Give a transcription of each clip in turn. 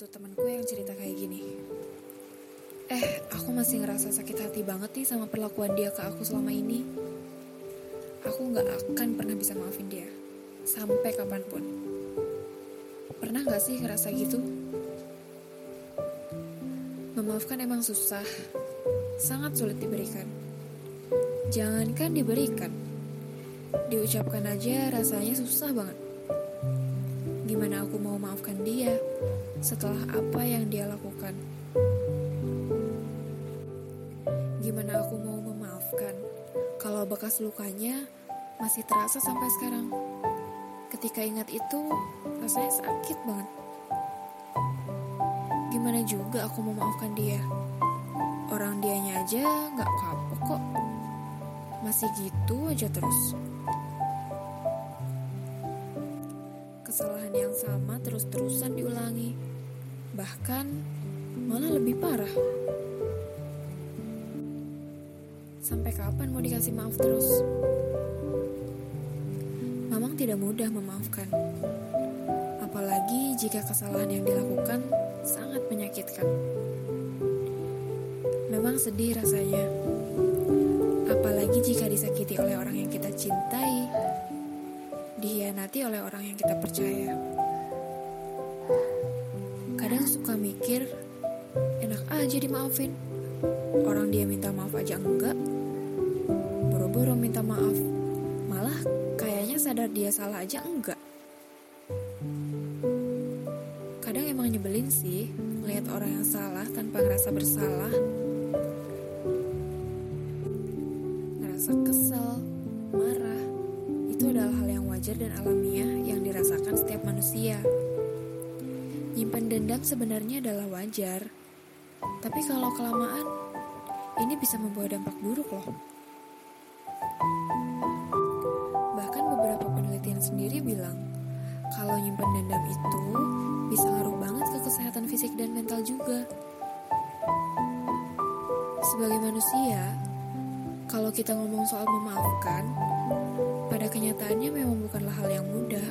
satu temanku yang cerita kayak gini. Eh, aku masih ngerasa sakit hati banget nih sama perlakuan dia ke aku selama ini. Aku gak akan pernah bisa maafin dia. Sampai kapan pun. Pernah gak sih ngerasa gitu? Memaafkan emang susah. Sangat sulit diberikan. Jangankan diberikan. Diucapkan aja rasanya susah banget. Gimana aku mau maafkan dia setelah apa yang dia lakukan? Gimana aku mau memaafkan kalau bekas lukanya masih terasa sampai sekarang? Ketika ingat itu, rasanya sakit banget. Gimana juga aku mau maafkan dia? Orang dianya aja gak kapok kok. Masih gitu aja terus. Kesalahan yang sama terus-terusan diulangi. Bahkan malah lebih parah. Sampai kapan mau dikasih maaf terus? Mamang tidak mudah memaafkan. Apalagi jika kesalahan yang dilakukan sangat menyakitkan. Memang sedih rasanya. Apalagi jika disakiti oleh orang yang kita cintai dihianati oleh orang yang kita percaya. Kadang suka mikir, enak aja dimaafin. Orang dia minta maaf aja enggak. Boro-boro minta maaf. Malah kayaknya sadar dia salah aja enggak. Kadang emang nyebelin sih, melihat orang yang salah tanpa ngerasa bersalah. Ngerasa kesel, wajar dan alamiah yang dirasakan setiap manusia. Nyimpan dendam sebenarnya adalah wajar, tapi kalau kelamaan, ini bisa membawa dampak buruk loh. Bahkan beberapa penelitian sendiri bilang, kalau nyimpan dendam itu bisa ngaruh banget ke kesehatan fisik dan mental juga. Sebagai manusia, kalau kita ngomong soal memaafkan, pada kenyataannya memang bukanlah hal yang mudah.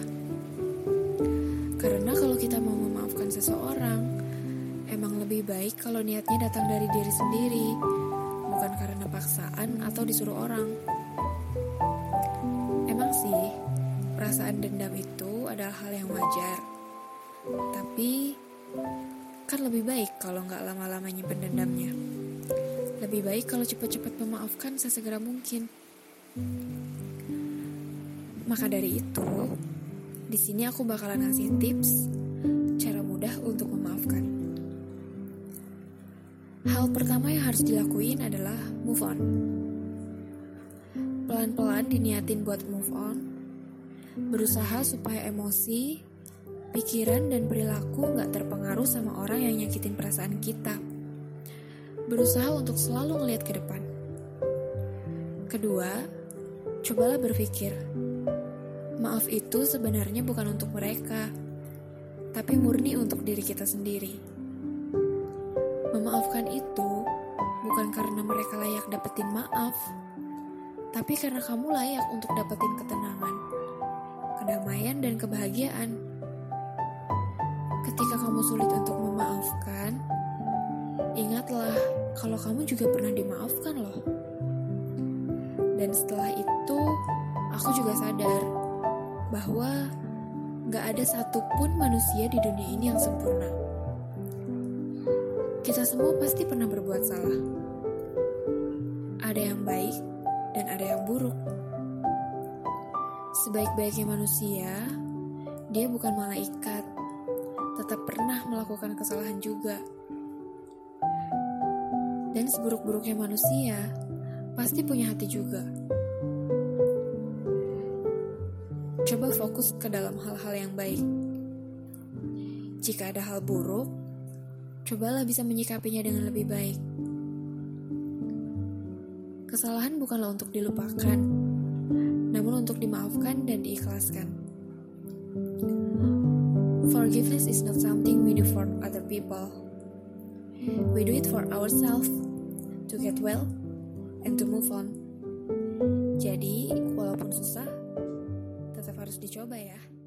Karena kalau kita mau memaafkan seseorang, emang lebih baik kalau niatnya datang dari diri sendiri, bukan karena paksaan atau disuruh orang. Emang sih, perasaan dendam itu adalah hal yang wajar. Tapi, kan lebih baik kalau nggak lama-lama nyimpen dendamnya. Lebih baik kalau cepat-cepat memaafkan sesegera mungkin. Maka dari itu, di sini aku bakalan ngasih tips cara mudah untuk memaafkan. Hal pertama yang harus dilakuin adalah move on. Pelan-pelan diniatin buat move on. Berusaha supaya emosi, pikiran, dan perilaku nggak terpengaruh sama orang yang nyakitin perasaan kita. Berusaha untuk selalu ngeliat ke depan. Kedua, cobalah berpikir, Maaf itu sebenarnya bukan untuk mereka, tapi murni untuk diri kita sendiri. Memaafkan itu bukan karena mereka layak dapetin maaf, tapi karena kamu layak untuk dapetin ketenangan, kedamaian, dan kebahagiaan. Ketika kamu sulit untuk memaafkan, ingatlah kalau kamu juga pernah dimaafkan loh. Dan setelah itu, aku juga sadar bahwa gak ada satupun manusia di dunia ini yang sempurna. Kita semua pasti pernah berbuat salah. Ada yang baik dan ada yang buruk. Sebaik-baiknya manusia, dia bukan malaikat, tetap pernah melakukan kesalahan juga. Dan seburuk-buruknya manusia, pasti punya hati juga. Coba fokus ke dalam hal-hal yang baik. Jika ada hal buruk, cobalah bisa menyikapinya dengan lebih baik. Kesalahan bukanlah untuk dilupakan, namun untuk dimaafkan dan diikhlaskan. Forgiveness is not something we do for other people. We do it for ourselves to get well and to move on. Jadi, walaupun susah, tetap harus dicoba ya.